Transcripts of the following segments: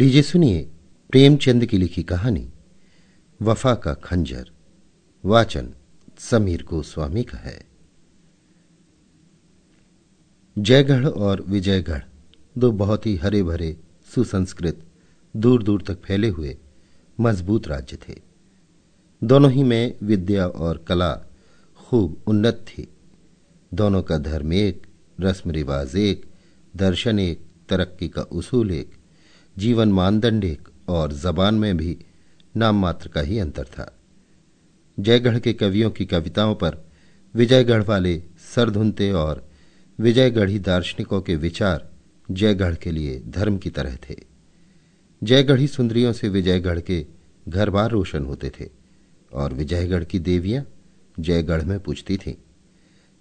लीजिए सुनिए प्रेमचंद की लिखी कहानी, वफा का खंजर, वाचन समीर गोस्वामी का है। जयगढ़ और विजयगढ़ दो बहुत ही हरे भरे सुसंस्कृत दूर दूर तक फैले हुए, मज़बूत राज्य थे। दोनों ही में विद्या और कला खूब उन्नत थी। दोनों का धर्म एक रस्म रिवाज एक, दर्शन एक, तरक्की का उसूल एक जीवन मानदंड एक और जबान में भी नाम मात्र का ही अंतर था। जयगढ़ के कवियों की कविताओं पर विजयगढ़ वाले सर धुनते और विजयगढ़ी दार्शनिकों के विचार जयगढ़ के लिए धर्म की तरह थे। जयगढ़ी सुंदरियों से विजयगढ़ के घर बार रोशन होते थे और विजयगढ़ की देवियाँ जयगढ़ में पूछती थीं।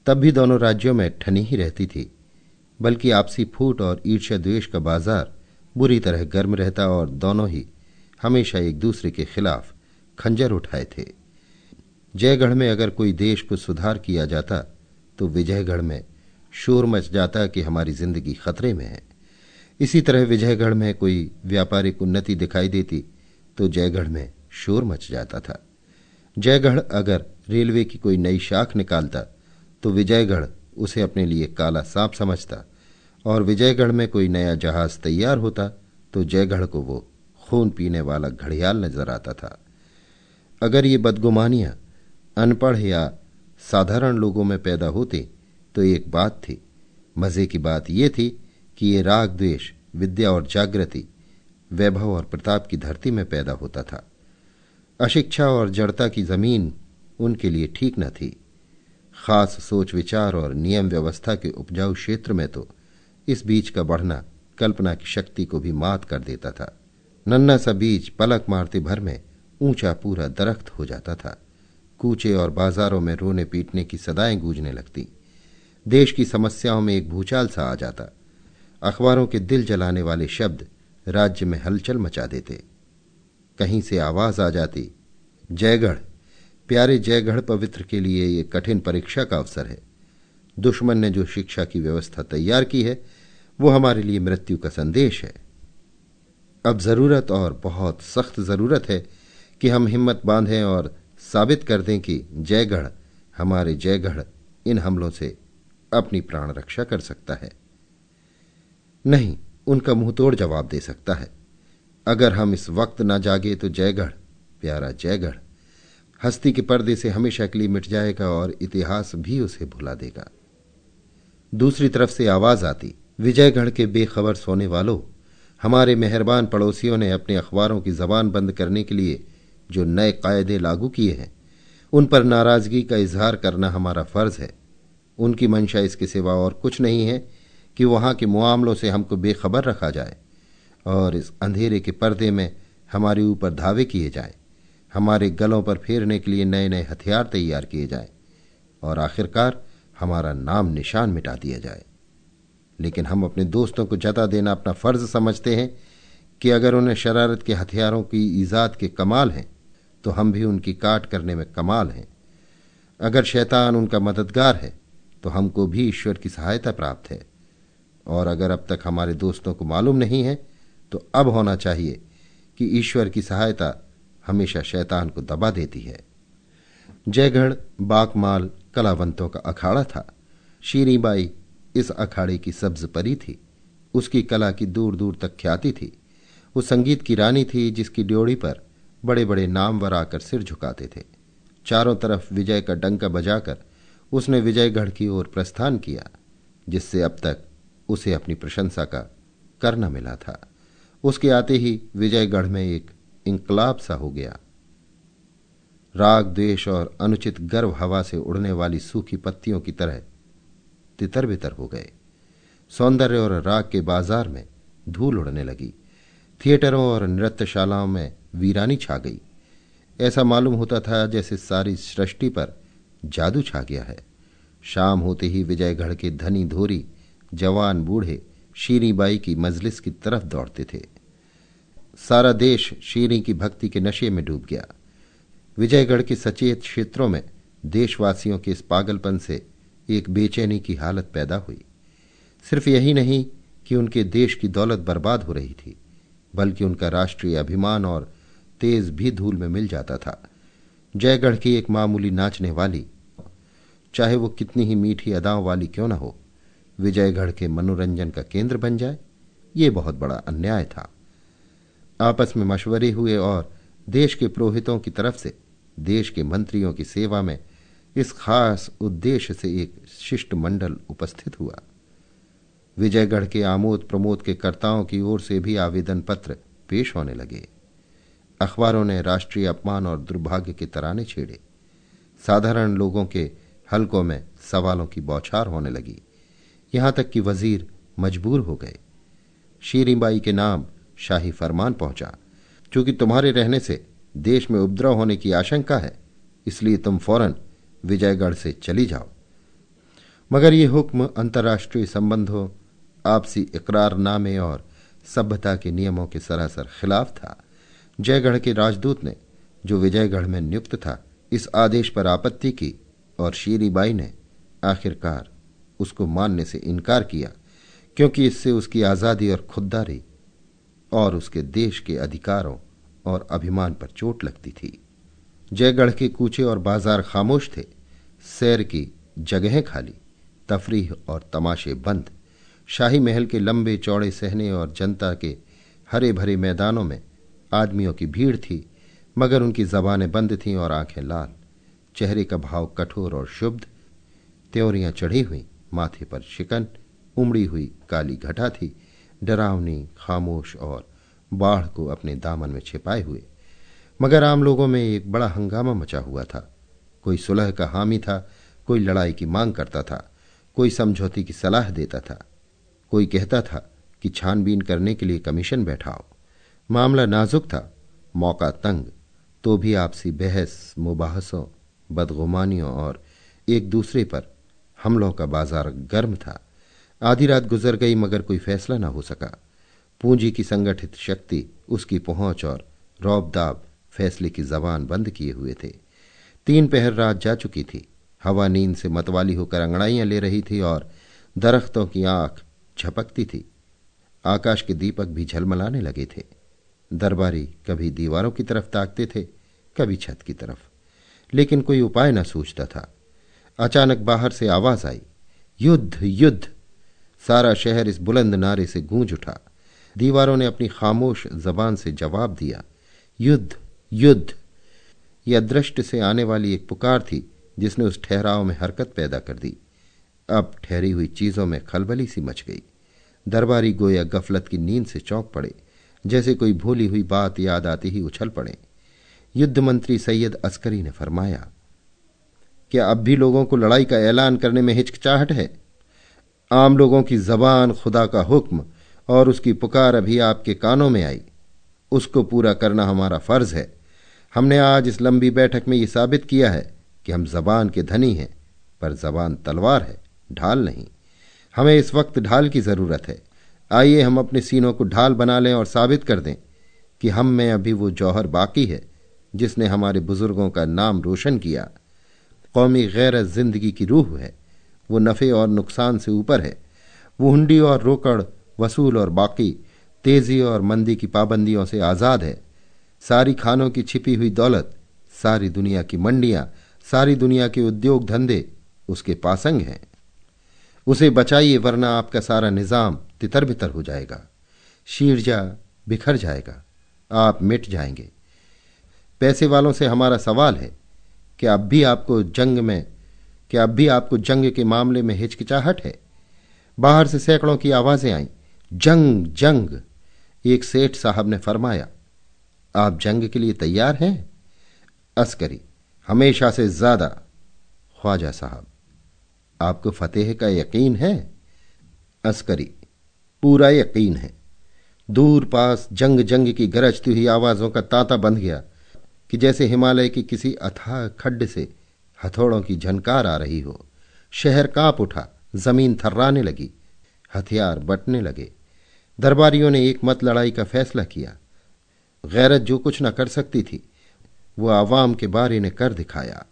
तब भी दोनों राज्यों में ठनी ही रहती थी, बल्कि आपसी फूट और ईर्ष्या द्वेष का बाज़ार बुरी तरह गर्म रहता और दोनों ही हमेशा एक दूसरे के खिलाफ खंजर उठाए थे। जयगढ़ में अगर कोई देश को सुधार किया जाता तो विजयगढ़ में शोर मच जाता कि हमारी ज़िंदगी खतरे में है। इसी तरह विजयगढ़ में कोई व्यापारिक उन्नति दिखाई देती तो जयगढ़ में शोर मच जाता था। जयगढ़ अगर रेलवे की कोई नई शाख निकालता तो विजयगढ़ उसे अपने लिए काला सांप समझता। और विजयगढ़ में कोई नया जहाज़ तैयार होता तो जयगढ़ को वो खून पीने वाला घड़ियाल नज़र आता था। अगर ये बदगुमानियाँ अनपढ़ या साधारण लोगों में पैदा होती तो एक बात थी। मज़े की बात यह थी कि ये राग द्वेष, विद्या और जागृति, वैभव और प्रताप की धरती में पैदा होता था। अशिक्षा और जड़ता की ज़मीन उनके लिए ठीक न थी। खास सोच विचार और नियम व्यवस्था के उपजाऊ क्षेत्र में तो इस बीज का बढ़ना कल्पना की शक्ति को भी मात कर देता था। नन्ना सा बीज पलक मारते भर में ऊँचा पूरा दरख्त हो जाता था। कूचे और बाजारों में रोने पीटने की सदाएँ गूंजने लगती। देश की समस्याओं में एक भूचाल सा आ जाता। अखबारों के दिल जलाने वाले शब्द राज्य में हलचल मचा देते। कहीं से आवाज़ आ जाती, जयगढ़, प्यारे जयगढ़ पवित्र के लिए ये कठिन परीक्षा का अवसर है। दुश्मन ने जो शिक्षा की व्यवस्था तैयार की है वो हमारे लिए मृत्यु का संदेश है। अब ज़रूरत और बहुत सख्त ज़रूरत है कि हम हिम्मत बांधें और साबित कर दें कि जयगढ़, हमारे जयगढ़, इन हमलों से अपनी प्राण रक्षा कर सकता है। नहीं, उनका मुँह तोड़ जवाब दे सकता है। अगर हम इस वक्त ना जागे तो जयगढ़, प्यारा जयगढ़, हस्ती के पर्दे से हमेशा के लिए मिट जाएगा और इतिहास भी उसे भुला देगा। दूसरी तरफ़ से आवाज़ आती विजयगढ़ के बेखबर सोने वालों, हमारे मेहरबान पड़ोसियों ने अपने अखबारों की जबान बंद करने के लिए जो नए कायदे लागू किए हैं, उन पर नाराज़गी का इजहार करना हमारा फ़र्ज़ है। उनकी मंशा इसके सिवा और कुछ नहीं है कि वहाँ के मामलों से हमको बेखबर रखा जाए और इस अंधेरे के पर्दे में हमारे ऊपर धावे किए जाए, हमारे गलों पर फेरने के लिए नए नए हथियार तैयार किए जाए और आखिरकार हमारा नाम निशान मिटा दिया जाए। लेकिन हम अपने दोस्तों को जता देना अपना फ़र्ज़ समझते हैं कि अगर उन्हें शरारत के हथियारों की ईजाद के कमाल हैं तो हम भी उनकी काट करने में कमाल हैं। अगर शैतान उनका मददगार है तो हमको भी ईश्वर की सहायता प्राप्त है। और अगर अब तक हमारे दोस्तों को मालूम नहीं है तो अब होना चाहिए कि ईश्वर की सहायता हमेशा शैतान को दबा देती है। जयगढ़, बाकमाल कलावंतों का अखाड़ा था। शीरीबाई इस अखाड़े की सब्ज परी थी। उसकी कला की दूर दूर तक ख्याति थी। वो संगीत की रानी थी जिसकी ड्योड़ी पर बड़े बड़े नामवर आकर सिर झुकाते थे। चारों तरफ़ विजय का डंका बजाकर उसने विजयगढ़ की ओर प्रस्थान किया, जिससे अब तक उसे अपनी प्रशंसा का करना मिला था। उसके आते ही विजयगढ़ में एक इंकलाब सा हो गया। राग, द्वेष और अनुचित गर्व हवा से उड़ने वाली सूखी पत्तियों की तरह तितर बितर हो गए। सौंदर्य और राग के बाज़ार में धूल उड़ने लगी। थिएटरों और नृत्यशालाओं में वीरानी छा गई। ऐसा मालूम होता था जैसे सारी सृष्टि पर जादू छा गया है। शाम होते ही विजयगढ़ के धनी धोरी, जवान बूढ़े, शीरीबाई की मजलिस की तरफ़ दौड़ते थे। सारा देश शीरी की भक्ति के नशे में डूब गया। विजयगढ़ के सचेत क्षेत्रों में देशवासियों के इस पागलपन से एक बेचैनी की हालत पैदा हुई। सिर्फ़ यही नहीं कि उनके देश की दौलत बर्बाद हो रही थी, बल्कि उनका राष्ट्रीय अभिमान और तेज भी धूल में मिल जाता था। जयगढ़ की एक मामूली नाचने वाली, चाहे वो कितनी ही मीठी अदाओं वाली क्यों न हो, विजयगढ़ के मनोरंजन का केंद्र बन जाए, ये बहुत बड़ा अन्याय था। आपस में मशवरे हुए और देश के पुरोहितों की तरफ़ से, देश के मंत्रियों की सेवा में इस खास उद्देश्य से एक शिष्ट मंडल उपस्थित हुआ। विजयगढ़ के आमोद प्रमोद के कर्ताओं की ओर से भी आवेदन पत्र पेश होने लगे। अखबारों ने राष्ट्रीय अपमान और दुर्भाग्य के तराने छेड़े। साधारण लोगों के हलकों में सवालों की बौछार होने लगी। यहाँ तक कि वज़ीर मजबूर हो गए। शीरीबाई के नाम शाही फरमान पहुँचा। चूँकि तुम्हारे रहने से देश में उपद्रव होने की आशंका है, इसलिए तुम फ़ौरन विजयगढ़ से चली जाओ। मगर यह हुक्म अंतर्राष्ट्रीय संबंधों, आपसी इकरारनामे और सभ्यता के नियमों के सरासर खिलाफ था। जयगढ़ के राजदूत ने, जो विजयगढ़ में नियुक्त था, इस आदेश पर आपत्ति की और शीरीबाई ने आखिरकार उसको मानने से इनकार किया, क्योंकि इससे उसकी आज़ादी और खुददारी और उसके देश के अधिकारों और अभिमान पर चोट लगती थी। जयगढ़ के कूचे और बाज़ार खामोश थे। सैर की जगहें खाली, तफरीह और तमाशे बंद। शाही महल के लंबे चौड़े सहने और जनता के हरे भरे मैदानों में आदमियों की भीड़ थी, मगर उनकी जबानें बंद थीं और आँखें लाल। चेहरे का भाव कठोर और शुद्ध त्योरियाँ चढ़ी हुई, माथे पर शिकन, उमड़ी हुई काली घटा थी। डरावनी, खामोश और बाढ़ को अपने दामन में छिपाए हुए। मगर आम लोगों में एक बड़ा हंगामा मचा हुआ था। कोई सुलह का हामी था, कोई लड़ाई की मांग करता था, कोई समझौते की सलाह देता था। कोई कहता था कि छानबीन करने के लिए कमीशन बैठाओ। मामला नाजुक था, मौका तंग तो भी आपसी बहस, मुबाहसों, बदगुमानियों और एक दूसरे पर हमलों का बाज़ार गर्म था। आधी रात गुजर गई मगर कोई फैसला न हो सका। पूंजी की संगठित शक्ति, उसकी पहुँच और रौबदाब फैसले की जबान बंद किए हुए थे। तीन पहर रात जा चुकी थी। हवा नींद से मतवाली होकर अंगड़ाइयाँ ले रही थी और दरख्तों की आँख झपकती थी। आकाश के दीपक भी झलमलाने लगे थे। दरबारी कभी दीवारों की तरफ़ ताकते थे, कभी छत की तरफ़। लेकिन कोई उपाय न सूझता था। अचानक बाहर से आवाज़ आई, युद्ध युद्ध! सारा शहर इस बुलंद नारे से गूंज उठा। दीवारों ने अपनी खामोश जबान से जवाब दिया, युद्ध युद्ध यह दृष्ट से आने वाली एक पुकार थी जिसने उस ठहराव में हरकत पैदा कर दी। अब ठहरी हुई चीज़ों में खलबली सी मच गई। दरबारी गोया गफलत की नींद से चौंक पड़े, जैसे कोई भूली हुई बात याद आती ही उछल पड़े। युद्ध मंत्री सैयद अस्करी ने फरमाया, क्या अब भी लोगों को लड़ाई का ऐलान करने में हिचकिचाहट है? आम लोगों की जबान खुदा का हुक्म और उसकी पुकार अभी आपके कानों में आई। उसको पूरा करना हमारा फ़र्ज़ है। हमने आज इस लंबी बैठक में यह साबित किया है कि हम जबान के धनी हैं, पर जबान तलवार है, ढाल नहीं। हमें इस वक्त ढाल की ज़रूरत है। आइए हम अपने सीनों को ढाल बना लें और साबित कर दें कि हम में अभी वो जौहर बाकी है, जिसने हमारे बुज़ुर्गों का नाम रोशन किया। कौमी गैर ज़िंदगी की रूह है, वो नफ़े और नुकसान से ऊपर है। वो हुंडी और रोकड़, वसूल और बाकी, तेज़ी और मंदी की पाबंदियों से आज़ाद है। सारी खानों की छिपी हुई दौलत, सारी दुनिया की मंडियाँ, सारी दुनिया के उद्योग धंधे उसके पासंग हैं। उसे बचाइए वरना आपका सारा निज़ाम तितर बितर हो जाएगा। शीरजा बिखर जाएगा। आप मिट जाएँगे। पैसे वालों से हमारा सवाल है, कि अब भी आपको जंग में, कि अब भी आपको जंग के मामले में हिचकिचाहट है? बाहर से सैकड़ों की आवाज़ें आईं। जंग जंग। एक सेठ साहब ने फरमाया आप जंग के लिए तैयार हैं? अस्करी, हमेशा से ज़्यादा, ख्वाजा साहब, आपको फतेह का यकीन है? अस्करी, पूरा यकीन है। दूर पास जंग जंग की गरजती हुई आवाजों का तांता बंध गया कि जैसे हिमालय की किसी अथाह खड्ड से हथौड़ों की झनकार आ रही हो। शहर काँप उठा, ज़मीन थर्राने लगी, हथियार बटने लगे। दरबारियों ने एक मत लड़ाई का फैसला किया। गैरत जो कुछ न कर सकती थी, वो आवाम के बारे ने कर दिखाया।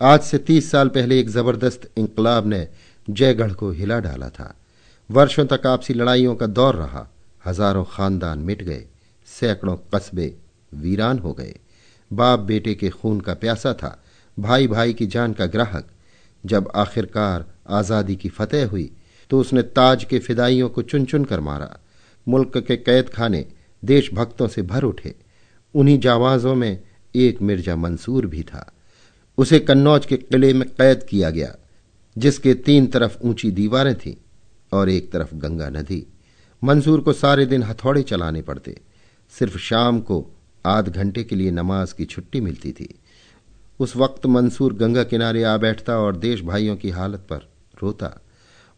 आज से तीस साल पहले एक ज़बरदस्त इंकलाब ने जयगढ़ को हिला डाला था। वर्षों तक आपसी लड़ाइयों का दौर रहा। हज़ारों खानदान मिट गए। सैकड़ों कस्बे वीरान हो गए। बाप बेटे के खून का प्यासा था। भाई भाई की जान का ग्राहक। जब आखिरकार आज़ादी की फतेह हुई तो उसने ताज के फिदाइयों को चुन चुन कर मारा। मुल्क के कैद खाने देशभक्तों से भर उठे। उन्हीं जावाजों में एक मिर्ज़ा मंसूर भी था। उसे कन्नौज के किले में कैद किया गया, जिसके तीन तरफ़ ऊँची दीवारें थीं और एक तरफ़ गंगा नदी। मंसूर को सारे दिन हथौड़े चलाने पड़ते। सिर्फ़ शाम को आध घंटे के लिए नमाज़ की छुट्टी मिलती थी। उस वक्त मंसूर गंगा किनारे आ बैठता और देश भाइयों की हालत पर रोता।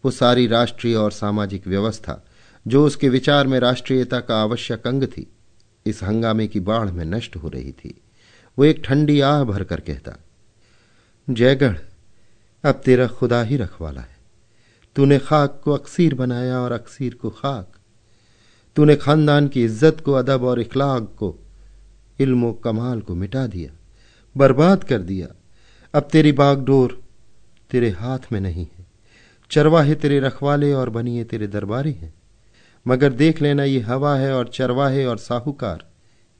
वो सारी राष्ट्रीय और सामाजिक व्यवस्था जो उसके विचार में राष्ट्रीयता का आवश्यक अंग थी। इस हंगामे की बाढ़ में नष्ट हो रही थी। वो एक ठंडी आह भरकर कहता, जयगढ़, अब तेरा खुदा ही रखवाला है। तूने खाक को अक्सीर बनाया और अक्सीर को खाक। तूने खानदान की इज़्ज़त को, अदब और इखलाक को, इल्म कमाल को मिटा दिया, बर्बाद कर दिया। अब तेरी बागडोर तेरे हाथ में नहीं है। चरवाहे तेरे रखवाले और बनिए तेरे दरबारी हैं। मगर देख लेना ये हवा है और चरवाहे और साहूकार।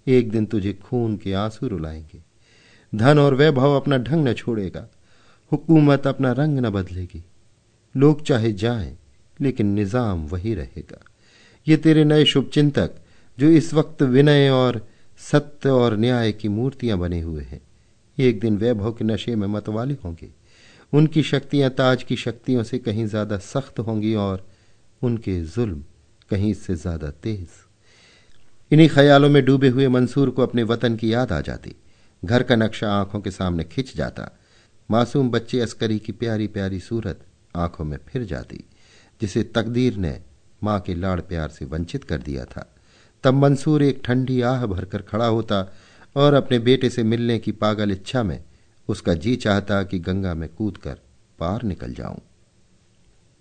एक दिन तुझे खून के आँसू रुलाएँगे। धन और वैभव अपना ढंग न छोड़ेगा। हुकूमत अपना रंग न बदलेगी। लोग चाहे जाएँ, लेकिन निज़ाम वही रहेगा। ये तेरे नए शुभचिंतक जो इस वक्त विनय और सत्य और न्याय की मूर्तियाँ बने हुए हैं। एक दिन वैभव के नशे में मतवाले होंगे। उनकी शक्तियाँ ताज की शक्तियों से कहीं ज़्यादा सख्त होंगी और उनके जुल्म कहीं इससे ज़्यादा तेज। इन्हीं ख्यालों में डूबे हुए मंसूर को अपने वतन की याद आ जाती। घर का नक्शा आँखों के सामने खिंच जाता। मासूम बच्चे अस्करी की प्यारी प्यारी सूरत आँखों में फिर जाती, जिसे तकदीर ने माँ के लाड़ प्यार से वंचित कर दिया था। तब मंसूर एक ठंडी आह भरकर खड़ा होता और अपने बेटे से मिलने की पागल इच्छा में उसका जी चाहता कि गंगा में कूद कर पार निकल जाऊँ।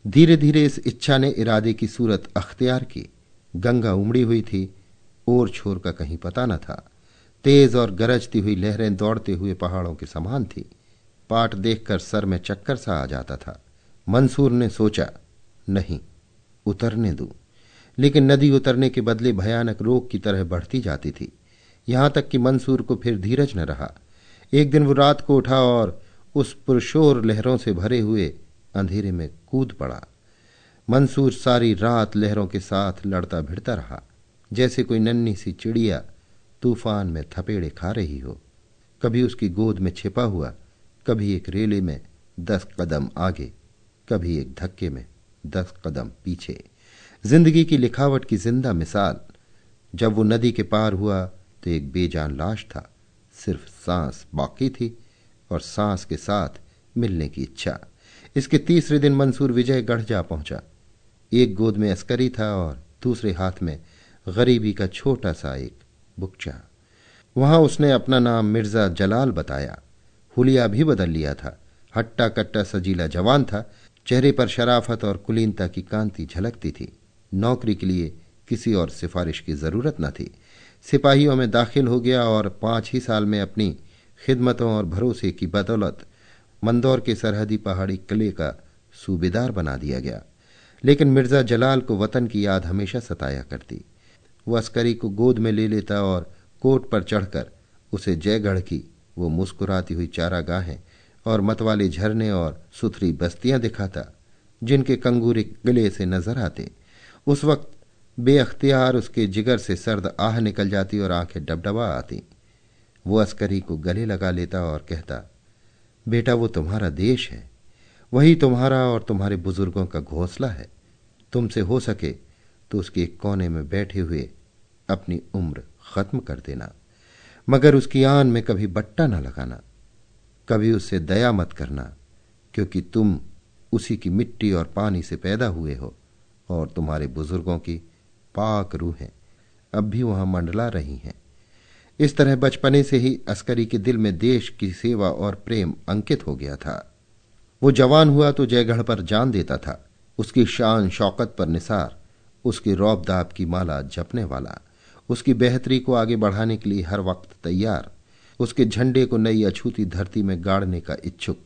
धीरे धीरे इस इच्छा ने इरादे की सूरत अख्तियार की। गंगा उमड़ी हुई थी, ओर छोर का कहीं पता न था। तेज और गरजती हुई लहरें दौड़ते हुए पहाड़ों के समान थी। पाट देखकर सर में चक्कर सा आ जाता था। मंसूर ने सोचा, नहीं, उतरने दू। लेकिन नदी उतरने के बदले भयानक रोग की तरह बढ़ती जाती थी। यहाँ तक कि मंसूर को फिर धीरज न रहा। एक दिन वो रात को उठा और उस पुरशोर लहरों से भरे हुए अंधेरे में कूद पड़ा। मंसूर सारी रात लहरों के साथ लड़ता भिड़ता रहा। जैसे कोई नन्ही सी चिड़िया तूफ़ान में थपेड़े खा रही हो। कभी उसकी गोद में छिपा हुआ, कभी एक रेले में दस कदम आगे, कभी एक धक्के में दस कदम पीछे। ज़िंदगी की लिखावट की ज़िंदा मिसाल। जब वो नदी के पार हुआ तो एक बेजान लाश था। सिर्फ़ सांस बाकी थी और सांस के साथ मिलने की इच्छा। इसके तीसरे दिन मंसूर विजयगढ़ जा पहुँचा। एक गोद में अस्करी था और दूसरे हाथ में गरीबी का छोटा सा एक बुकचा। वहाँ उसने अपना नाम मिर्ज़ा जलाल बताया। हुलिया भी बदल लिया था। हट्टा कट्टा सजीला जवान था। चेहरे पर शराफत और कुलीनता की कांति झलकती थी। नौकरी के लिए किसी और सिफारिश की ज़रूरत न थी। सिपाहियों में दाखिल हो गया और पाँच ही साल में अपनी खिदमतों और भरोसे की बदौलत मंदौर के सरहदी पहाड़ी किले का सूबेदार बना दिया गया। लेकिन मिर्ज़ा जलाल को वतन की याद हमेशा सताया करती। वो अस्करी को गोद में ले लेता और कोट पर चढ़कर उसे जयगढ़ की वो मुस्कुराती हुई चारागाहें और मतवाले झरने और सुथरी बस्तियाँ दिखाता, जिनके कंगूरे किले से नज़र आते। उस वक्त बेअख्तियार उसके जिगर से सर्द आह निकल जाती और आँखें डबडबा आती। वो अस्करी को गले लगा लेता और कहता बेटा, वो तुम्हारा देश है। वही तुम्हारा और तुम्हारे बुज़ुर्गों का घोंसला है। तुमसे हो सके तो उसके एक कोने में बैठे हुए अपनी उम्र खत्म कर देना, मगर उसकी आन में कभी बट्टा न लगाना, कभी उससे दया मत करना, क्योंकि तुम उसी की मिट्टी और पानी से पैदा हुए हो और तुम्हारे बुज़ुर्गों की पाक रूहें अब भी वहाँ मंडला रही हैं। इस तरह बचपने से ही अस्करी के दिल में देश की सेवा और प्रेम अंकित हो गया था। वो जवान हुआ तो जयगढ़ पर जान देता था। उसकी शान शौकत पर निसार, उसकी रौबदाब की माला जपने वाला, उसकी बेहतरी को आगे बढ़ाने के लिए हर वक्त तैयार, उसके झंडे को नई अछूती धरती में गाड़ने का इच्छुक।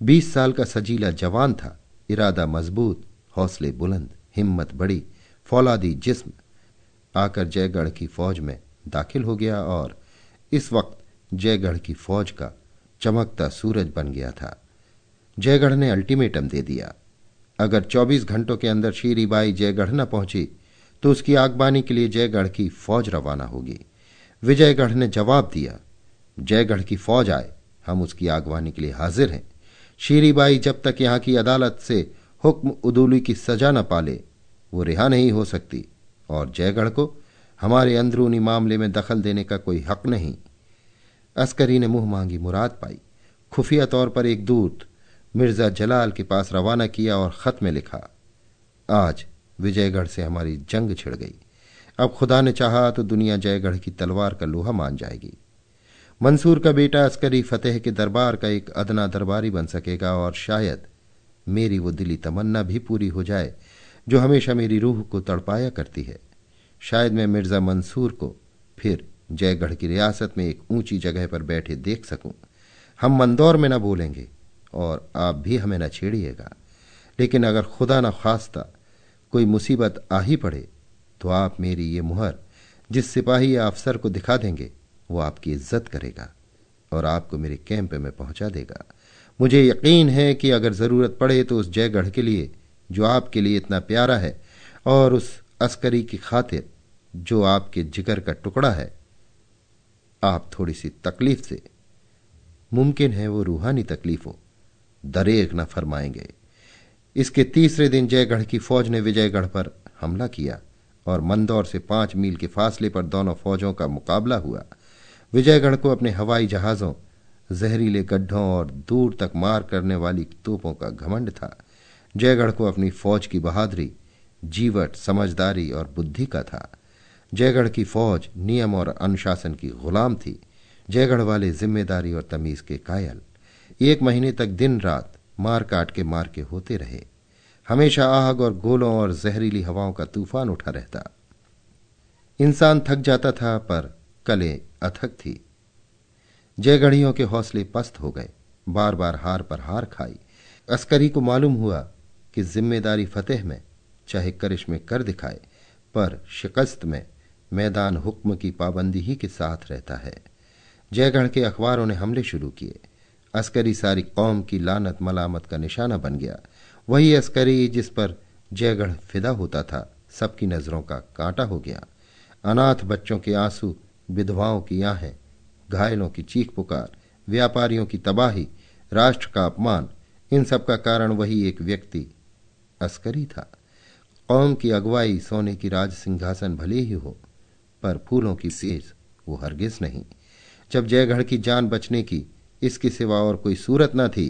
बीस साल का सजीला जवान था, इरादा मज़बूत, हौसले बुलंद, हिम्मत बड़ी, फौलादी जिस्म। आकर जयगढ़ की फौज में दाखिल हो गया और इस वक्त जयगढ़ की फौज का चमकता सूरज बन गया था। जयगढ़ ने अल्टीमेटम दे दिया। अगर 24 घंटों के अंदर शीरीबाई जयगढ़ न पहुँची तो उसकी आगबानी के लिए जयगढ़ की फौज रवाना होगी। विजयगढ़ ने जवाब दिया, जयगढ़ की फौज आए, हम उसकी आगवानी के लिए हाजिर हैं। शीरीबाई जब तक यहाँ की अदालत से हुक्म उदूली की सजा न पाले, वो रिहा नहीं हो सकती और जयगढ़ को हमारे अंदरूनी मामले में दखल देने का कोई हक नहीं। अस्करी ने मुँह मांगी मुराद पाई। खुफिया तौर पर एक दूत मिर्ज़ा जलाल के पास रवाना किया और खत में लिखा, आज विजयगढ़ से हमारी जंग छिड़ गई। अब खुदा ने चाहा तो दुनिया जयगढ़ की तलवार का लोहा मान जाएगी। मंसूर का बेटा अस्करी फतेह के दरबार का एक अदना दरबारी बन सकेगा और शायद मेरी वो दिली तमन्ना भी पूरी हो जाए, जो हमेशा मेरी रूह को तड़पाया करती है। शायद मैं मिर्ज़ा मंसूर को फिर जयगढ़ की रियासत में एक ऊँची जगह पर बैठे देख सकूँ। हम मंदौर में न बोलेंगे और आप भी हमें न छेड़िएगा। लेकिन अगर खुदा न खास्ता कोई मुसीबत आ ही पड़े तो आप मेरी ये मुहर, जिस सिपाही या अफसर को दिखा देंगे, वो आपकी इज़्ज़त करेगा और आपको मेरे कैंप में पहुँचा देगा। मुझे यकीन है कि अगर ज़रूरत पड़े तो उस जयगढ़ के लिए, जो आपके लिए इतना प्यारा है, और उस अस्करी की खातिर जो आपके जिगर का टुकड़ा है, आप थोड़ी सी तकलीफ़ से। मुमकिन है वो रूहानी तकलीफ़ हो दरेक न फरमाएँगे। इसके तीसरे दिन जयगढ़ की फौज ने विजयगढ़ पर हमला किया और मंदौर से पाँच मील के फासले पर दोनों फौजों का मुकाबला हुआ। विजयगढ़ को अपने हवाई जहाजों, जहरीले गड्ढों और दूर तक मार करने वाली तोपों का घमंड था। जयगढ़ को अपनी फौज की बहादुरी जीवट, समझदारी और बुद्धि का था। जयगढ़ की फौज नियम और अनुशासन की गुलाम थी। जयगढ़ वाले ज़िम्मेदारी और तमीज के कायल। एक महीने तक दिन रात मार काट के मार के होते रहे। हमेशा आग और गोलों और जहरीली हवाओं का तूफ़ान उठा रहता। इंसान थक जाता था, पर कले अथक थी। जयगढ़ियों के हौसले पस्त हो गए। बार बार हार पर हार खाई। अस्करी को मालूम हुआ कि ज़िम्मेदारी फतेह में चाहे करिश्मे कर दिखाए, पर शिकस्त में मैदान हुक्म की पाबंदी ही के साथ रहता है। जयगढ़ के अखबारों ने हमले शुरू किए। अस्करी सारी कौम की लानत मलामत का निशाना बन गया। वही अस्करी जिस पर जयगढ़ फिदा होता था, सबकी नज़रों का कांटा हो गया। अनाथ बच्चों के आँसू विधवाओं की आहें, घायलों की चीख पुकार, व्यापारियों की तबाही, राष्ट्र का अपमान, इन सब का कारण वही एक व्यक्ति अस्करी था। कौम की अगुवाई सोने की राज सिंहासन भले ही हो, पर फूलों की सेज वो हरगिज नहीं। जब जयगढ़ की जान बचने की इसके सिवा और कोई सूरत न थी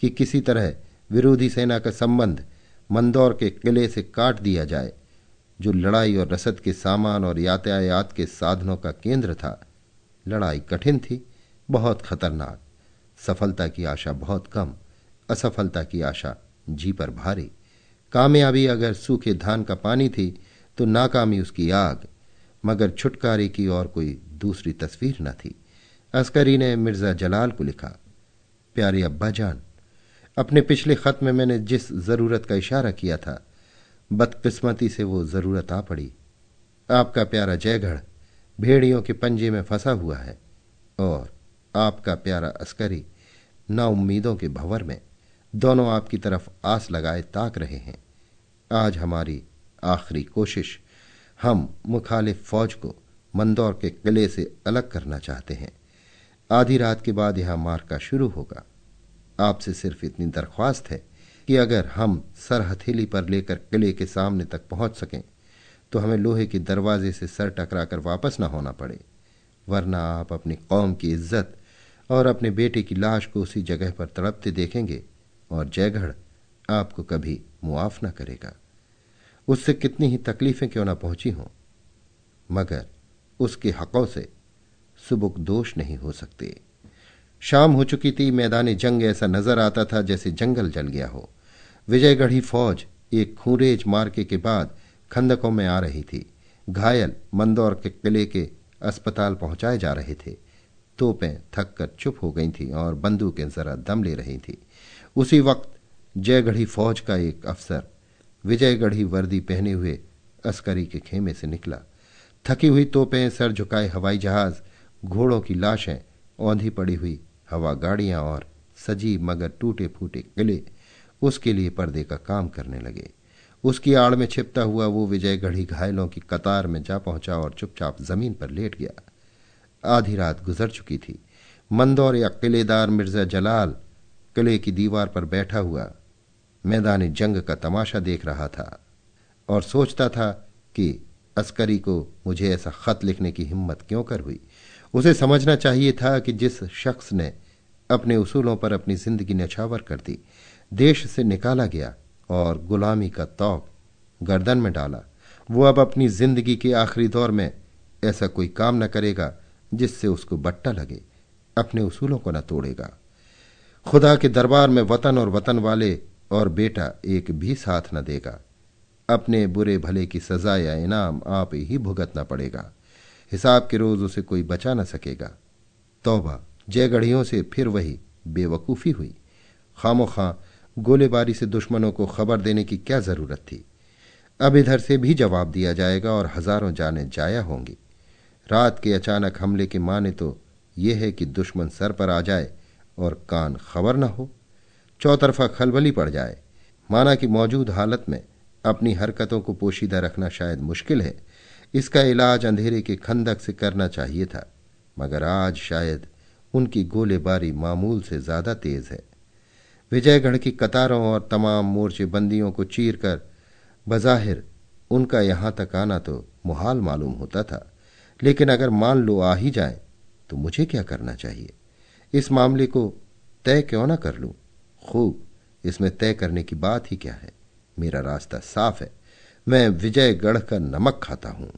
कि किसी तरह विरोधी सेना का संबंध मंदौर के किले से काट दिया जाए, जो लड़ाई और रसद के सामान और यातायात के साधनों का केंद्र था, लड़ाई कठिन थी, बहुत खतरनाक। सफलता की आशा बहुत कम, असफलता की आशा जी पर भारी। कामयाबी अगर सूखे धान का पानी थी तो नाकामी उसकी आग, मगर छुटकारे की और कोई दूसरी तस्वीर न थी। अस्करी ने मिर्ज़ा जलाल को लिखा, प्यारे अब्बा जान, अपने पिछले खत में मैंने जिस ज़रूरत का इशारा किया था, बदकिस्मती से वो ज़रूरत आ पड़ी। आपका प्यारा जयगढ़, भेड़ियों के पंजे में फंसा हुआ है, और आपका प्यारा अस्करी ना उम्मीदों के भंवर में दोनों आपकी तरफ़ आस लगाए ताक रहे हैं। आज हमारी आखिरी कोशिश, हम मुखालिफ फौज को मंदौर के किले से अलग करना चाहते हैं। आधी रात के बाद यहाँ मार्का शुरू होगा। आपसे सिर्फ़ इतनी दरख्वास्त है कि अगर हम सर हथेली पर लेकर किले के सामने तक पहुँच सकें तो हमें लोहे के दरवाजे से सर टकराकर वापस न होना पड़े, वरना आप अपनी कौम की इज़्ज़त और अपने बेटे की लाश को उसी जगह पर तड़पते देखेंगे और जयगढ़ आपको कभी मुआफ न करेगा। उससे कितनी ही तकलीफें क्यों ना पहुँची हों, मगर उसके हकों से सुबुक दोष नहीं हो सकते। शाम हो चुकी थी, मैदान जंग ऐसा नज़र आता था जैसे जंगल जल गया हो। विजयगढ़ी फौज एक खूरेज मार्के के बाद खंदकों में आ रही थी। घायल मंदौर के किले के अस्पताल पहुँचाए जा रहे थे। तोपें थक कर चुप हो गई थी और बंदूकें जरा दम ले रही थी। उसी वक्त जयगढ़ी फौज का एक अफसर विजयगढ़ी वर्दी पहने हुए अस्करी के खेमे से निकला। थकी हुई तोपें, सर झुकाए हवाई जहाज़, घोड़ों की लाशें, औंधी पड़ी हुई हवा गाड़ियाँ और सजी मगर टूटे फूटे किले उसके लिए पर्दे का काम करने लगे। उसकी आड़ में छिपता हुआ वो विजय गढ़ी घायलों की कतार में जा पहुँचा और चुपचाप ज़मीन पर लेट गया। आधी रात गुजर चुकी थी। मंदौर या किलेदार मिर्ज़ा जलाल किले की दीवार पर बैठा हुआ मैदान जंग का तमाशा देख रहा था और सोचता था कि अस्करी को मुझे ऐसा खत लिखने की हिम्मत क्यों कर हुई। उसे समझना चाहिए था कि जिस शख्स ने अपने उसूलों पर अपनी ज़िंदगी नछावर कर दी, देश से निकाला गया और गुलामी का तौक गर्दन में डाला, वो अब अपनी ज़िंदगी के आखिरी दौर में ऐसा कोई काम न करेगा जिससे उसको बट्टा लगे, अपने उसूलों को न तोड़ेगा। खुदा के दरबार में वतन और वतन वाले और बेटा एक भी साथ न देगा। अपने बुरे भले की सजा या इनाम आप ही भुगतना पड़ेगा। हिसाब के रोज उसे कोई बचा न सकेगा। तौबा जयगढ़ियों से फिर वही बेवकूफ़ी हुई। खामो खां गोलेबारी से दुश्मनों को खबर देने की क्या ज़रूरत थी? अब इधर से भी जवाब दिया जाएगा और हज़ारों जाने जाया होंगी। रात के अचानक हमले के माने तो यह है कि दुश्मन सर पर आ जाए और कान खबर न हो, चौतरफा खलबली पड़ जाए। माना कि मौजूद हालत में अपनी हरकतों को पोशीदा रखना शायद मुश्किल है, इसका इलाज अंधेरे के खंदक से करना चाहिए था, मगर आज शायद उनकी गोलेबारी मामूल से ज़्यादा तेज है। विजयगढ़ की कतारों और तमाम मोर्चे बंदियों को चीर कर बजाहिर उनका यहाँ तक आना तो मुहाल मालूम होता था। लेकिन अगर मान लो आ ही जाए तो मुझे क्या करना चाहिए? इस मामले को तय क्यों ना कर लूँ? खूब, इसमें तय करने की बात ही क्या है? मेरा रास्ता साफ़ है। मैं विजयगढ़ का नमक खाता हूँ।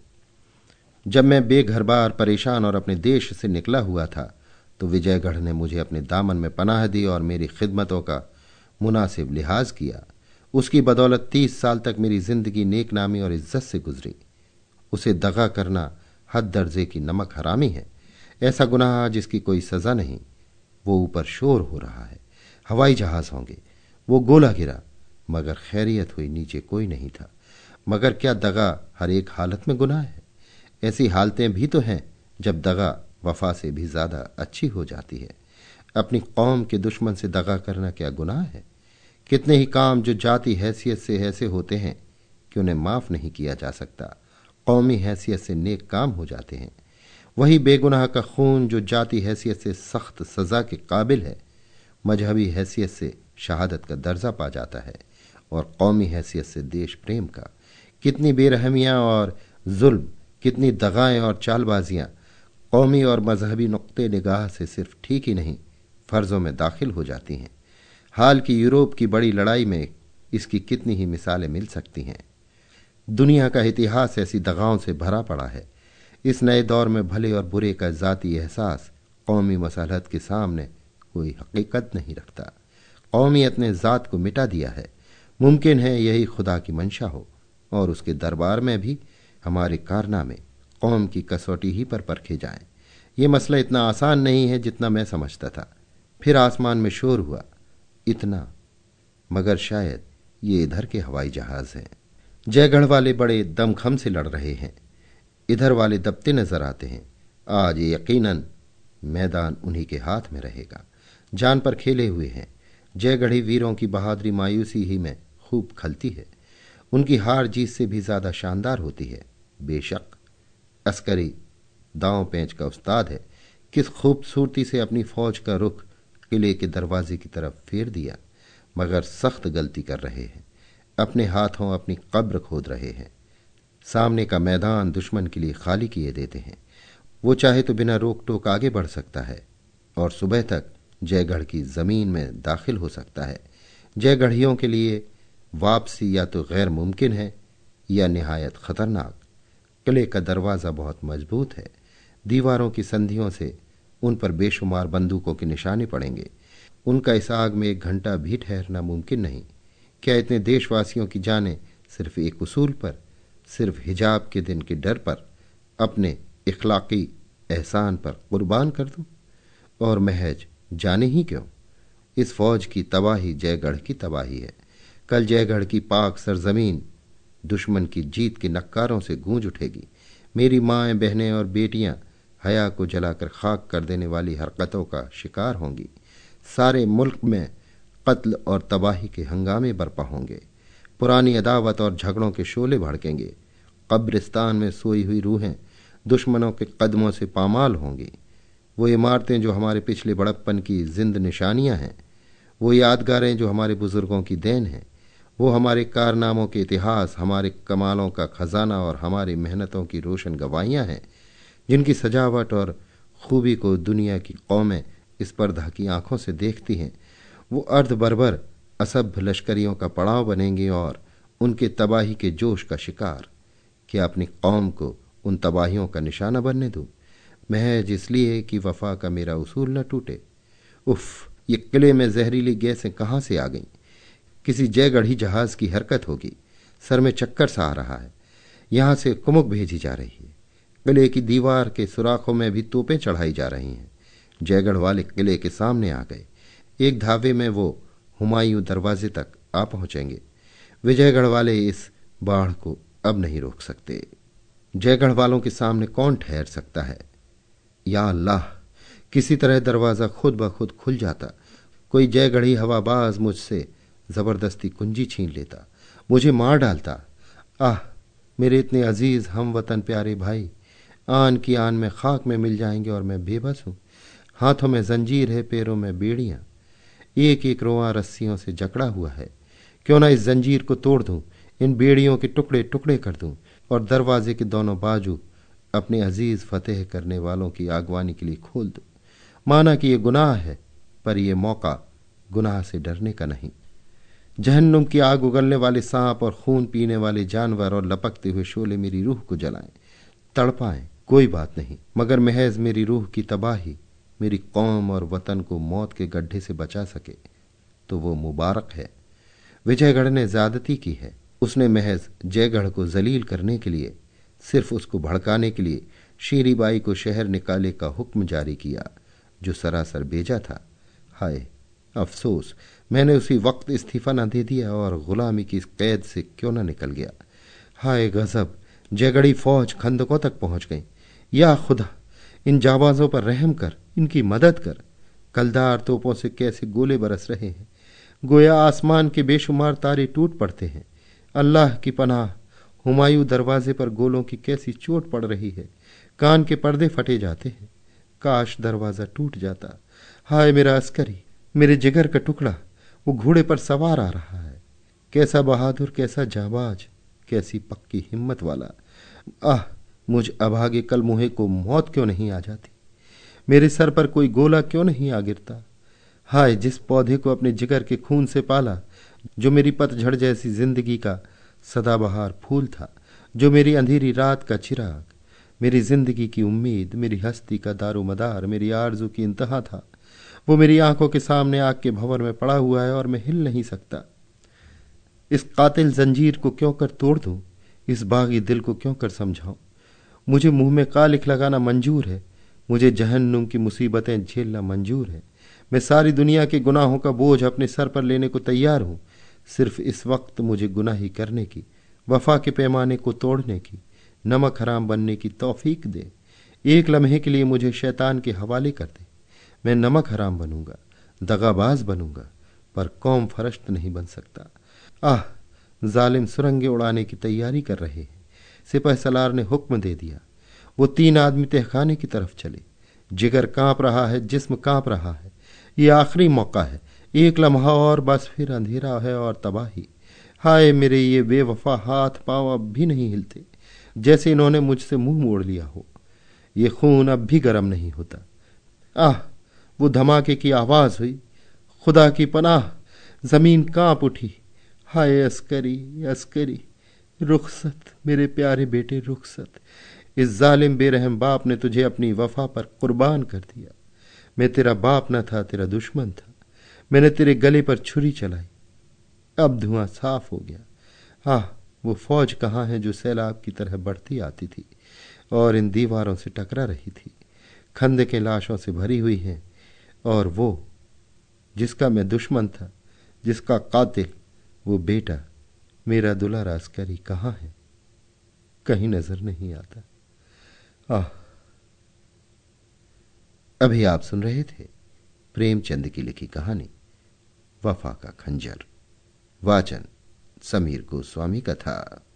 जब मैं बेघर बार परेशान और अपने देश से निकला हुआ था तो विजयगढ़ ने मुझे अपने दामन में पनाह दी और मेरी खिदमतों का मुनासिब लिहाज किया। उसकी बदौलत तीस साल तक मेरी ज़िंदगी नेक नामी और इज़्ज़त से गुजरी। उसे दगा करना हद दर्जे की नमक हरामी है। ऐसा गुनाह जिसकी कोई सजा नहीं, वो ऊपर शोर हो रहा है। हवाई जहाज़ होंगे। वो गोला गिरा, मगर खैरियत हुई, नीचे कोई नहीं था। मगर क्या दगा हर एक हालत में गुनाह है? ऐसी हालतें भी तो हैं, जब दगा वफा से भी ज़्यादा अच्छी हो जाती है। अपनी कौम के दुश्मन से दगा करना क्या गुनाह है? कितने ही काम जो जाति हैसियत से ऐसे होते हैं, कि उन्हें माफ़ नहीं किया जा सकता। कौमी हैसियत से नेक काम हो जाते हैं। वही बेगुनाह का खून जो जाति हैसियत से सख्त सजा के काबिल है, मजहबी हैसियत से शहादत का दर्जा पा जाता है और कौमी हैसियत से देश प्रेम का। कितनी बेरहमियाँ और जुल्म, कितनी दगाएँ और चालबाजियाँ, कौमी और मजहबी नुक़ निगाह से सिर्फ़ ठीक ही नहीं, फ़र्ज़ों में दाखिल हो जाती हैं। हाल की यूरोप की बड़ी लड़ाई में इसकी कितनी ही मिसालें मिल सकती हैं। दुनिया का इतिहास ऐसी दगाओं से भरा पड़ा है। इस नए दौर में भले और बुरे का ज़ाती एहसास कौमी मसलहत के सामने कोई हकीकत नहीं रखता। कौमियत ने ज़ात को मिटा दिया है। मुमकिन है यही खुदा की मंशा हो, और उसके दरबार में भी हमारे कारनामे कौम की कसौटी ही पर परखे जाएँ। ये मसला इतना आसान नहीं है जितना मैं समझता था। फिर आसमान में शोर हुआ, इतना, मगर शायद ये इधर के हवाई जहाज़ हैं। जयगढ़ वाले बड़े दमखम से लड़ रहे हैं। इधर वाले दबते नज़र आते हैं। आज यकीनन मैदान उन्हीं के हाथ में रहेगा। जान पर खेले हुए हैं। जयगढ़ी वीरों की बहादुरी मायूसी ही में खूब खलती है। उनकी हार जीत से भी ज़्यादा शानदार होती है। बेशक अस्करी दांव पेंच का उस्ताद है। किस खूबसूरती से अपनी फौज का रुख किले के दरवाजे की तरफ़ फेर दिया। मगर सख्त गलती कर रहे हैं। अपने हाथों अपनी कब्र खोद रहे हैं। सामने का मैदान दुश्मन के लिए खाली किए देते हैं। वो चाहे तो बिना रोक टोक आगे बढ़ सकता है और सुबह तक जयगढ़ की ज़मीन में दाखिल हो सकता है। जयगढ़ियों के लिए वापसी या तो गैर मुमकिन है या निहायत खतरनाक। किले का दरवाज़ा बहुत मज़बूत है। दीवारों की संधियों से उन पर बेशुमार बंदूकों के निशाने पड़ेंगे। उनका इस आग में एक घंटा भी ठहरना मुमकिन नहीं। क्या इतने देशवासियों की जाने सिर्फ़ एक उसूल पर, सिर्फ़ हिजाब के दिन के डर पर, अपने इखलाकी एहसान पर कुर्बान कर दूँ? और महज जाने ही क्यों? इस फौज की तबाही जयगढ़ की तबाही है। कल जयगढ़ की पाक सरजमीन दुश्मन की जीत के नक्कारों से गूंज उठेगी। मेरी माएँ, बहनें और बेटियाँ हया को जलाकर खाक कर देने वाली हरकतों का शिकार होंगी। सारे मुल्क में कत्ल और तबाही के हंगामे बरपा होंगे। पुरानी अदावत और झगड़ों के शोले भड़केंगे। कब्रिस्तान में सोई हुई रूहें दुश्मनों के कदमों से पामाल होंगी। वो इमारतें जो हमारे पिछले बड़प्पन की जिंद निशानियाँ हैं, वो यादगारें जो हमारे बुज़ुर्गों की देन हैं, वो हमारे कारनामों के इतिहास, हमारे कमालों का खजाना और हमारी मेहनतों की रोशन गवाहियाँ हैं, जिनकी सजावट और खूबी को दुनिया की कौमें इस स्पर्धा की आँखों से देखती हैं वो अर्ध बरबर असभ्य लश्करियों का पड़ाव बनेंगे और उनके तबाही के जोश का शिकार क्या अपनी कौम को उन तबाहियों का निशाना बनने दूँ। महज इसलिए कि वफा का मेरा उसूल न टूटे। उफ, ये किले में जहरीली गैसें कहाँ से आ गईं? किसी जयगढ़ी जहाज़ की हरकत होगी। सर में चक्कर सा आ रहा है। यहाँ से कुमुक भेजी जा रही है। किले की दीवार के सुराखों में भी तोपें चढ़ाई जा रही हैं। जयगढ़ वाले किले के सामने आ गए। एक धावे में वो हुमायूं दरवाजे तक आ पहुँचेंगे। विजयगढ़ वाले इस बाढ़ को अब नहीं रोक सकते। जयगढ़ वालों के सामने कौन ठहर सकता है? या अल्लाह, किसी तरह दरवाज़ा खुद ब खुद खुल जाता। कोई जयगढ़ी हवाबाज मुझसे ज़बरदस्ती कुंजी छीन लेता, मुझे मार डालता। आह, मेरे इतने अज़ीज़ हम वतन प्यारे भाई, आन की आन में खाक में मिल जाएँगे और मैं बेबस हूँ। हाथों में जंजीर है, पैरों में बेड़ियाँ। एक एक रोआ रस्सियों से जकड़ा हुआ है। क्यों ना इस जंजीर को तोड़ दूँ, इन बेड़ियों के टुकड़े टुकड़े कर दूँ और दरवाजे के दोनों बाजू अपने अज़ीज़ फतेह करने वालों की आगवानी के लिए खोल दूँ। माना कि यह गुनाह है, पर यह मौका गुनाह से डरने का नहीं। जहन्नुम की आग उगलने वाले सांप और खून पीने वाले जानवर और लपकते हुए शोले मेरी रूह को जलाएँ, तड़पाएँ, कोई बात नहीं, मगर महज मेरी रूह की तबाही मेरी कौम और वतन को मौत के गड्ढे से बचा सके तो वो मुबारक है। विजयगढ़ ने ज्यादती की है। उसने महज जयगढ़ को जलील करने के लिए, सिर्फ़ उसको भड़काने के लिए शीरीबाई को शहर निकाले का हुक्म जारी किया, जो सरासर बेजा था। हाय, अफसोस, मैंने उसी वक्त इस्तीफा न दे दिया और गुलामी की कैद से क्यों न निकल गया? हाय गजब, जयगढ़ी फौज खंदकों तक पहुँच गई। या खुदा, इन जाबाजों पर रहम कर इनकी मदद कर। कलदार तोपों से कैसे गोले बरस रहे हैं? गोया आसमान के बेशुमार तारे टूट पड़ते हैं। अल्लाह की पनाह, हुमायूं दरवाजे पर गोलों की कैसी चोट पड़ रही है? कान के पर्दे फटे जाते हैं। काश दरवाज़ा टूट जाता। हाय मेरा अस्करी, मेरे जिगर का टुकड़ा, वो घोड़े पर सवार आ रहा है। कैसा बहादुर, कैसा जाबाज, कैसी पक्की हिम्मत वाला। आह, मुझ अभागे कल मुहे को मौत क्यों नहीं आ जाती? मेरे सर पर कोई गोला क्यों नहीं आ गिरता? हाय, जिस पौधे को अपने जिगर के खून से पाला, जो मेरी पतझड़ जैसी ज़िंदगी का सदाबहार फूल था, जो मेरी अंधेरी रात का चिराग, मेरी ज़िंदगी की उम्मीद, मेरी हस्ती का दारो मदार मेरी आरज़ू की इंतहा था, वो मेरी आँखों के सामने आग के भंवर में पड़ा हुआ है और मैं हिल नहीं सकता। इस कातिल जंजीर को क्यों कर तोड़ दूँ? इस बागी दिल को क्यों कर समझाऊं? मुझे मुँह में कालिख लगाना मंजूर है। मुझे जहन्नुम की मुसीबतें झेलना मंजूर है। मैं सारी दुनिया के गुनाहों का बोझ अपने सर पर लेने को तैयार हूँ। सिर्फ़ इस वक्त मुझे गुनाही करने की, वफा के पैमाने को तोड़ने की, नमक हराम बनने की तौफीक दे। एक लम्हे के लिए मुझे शैतान के हवाले कर दे। मैं नमक हराम बनूँगा, दगाबाज बनूँगा, पर कौम फरश्त नहीं बन सकता। आह, जालिम सुरंगे उड़ाने की तैयारी कर रहे हैं। सिपह सलार ने हुक्म दे दिया। वो तीन आदमी तहखाने की तरफ़ चले। जिगर काँप रहा है, जिस्म काँप रहा है। ये आखिरी मौका है। एक लम्हा और बस फिर अंधेरा है और तबाही। हाय मेरे ये बेवफा हाथ पाँव अब भी नहीं हिलते, जैसे इन्होंने मुझसे मुँह मोड़ लिया हो। ये खून अब भी गर्म नहीं होता। आह, वो धमाके की आवाज़ हुई। खुदा की पनाह, ज़मीन काँप उठी। हाय अस्करी अस्करी, रुखसत, मेरे प्यारे बेटे, रुखसत। इस जालिम बेरहम बाप ने तुझे अपनी वफा पर कुर्बान कर दिया। मैं तेरा बाप न था, तेरा दुश्मन था। मैंने तेरे गले पर छुरी चलाई। अब धुआँ साफ़ हो गया। आह, वो फौज कहाँ है जो सैलाब की तरह बढ़ती आती थी और इन दीवारों से टकरा रही थी? खंद के लाशों से भरी हुई है और वो, जिसका मैं दुश्मन था, जिसका कातिल, वो बेटा मेरा दुलारा अस्करी कहाँ है? कहीं नज़र नहीं आता। अभी आप सुन रहे थे प्रेमचंद की लिखी कहानी, वफा का खंजर। वाचन समीर गोस्वामी का था।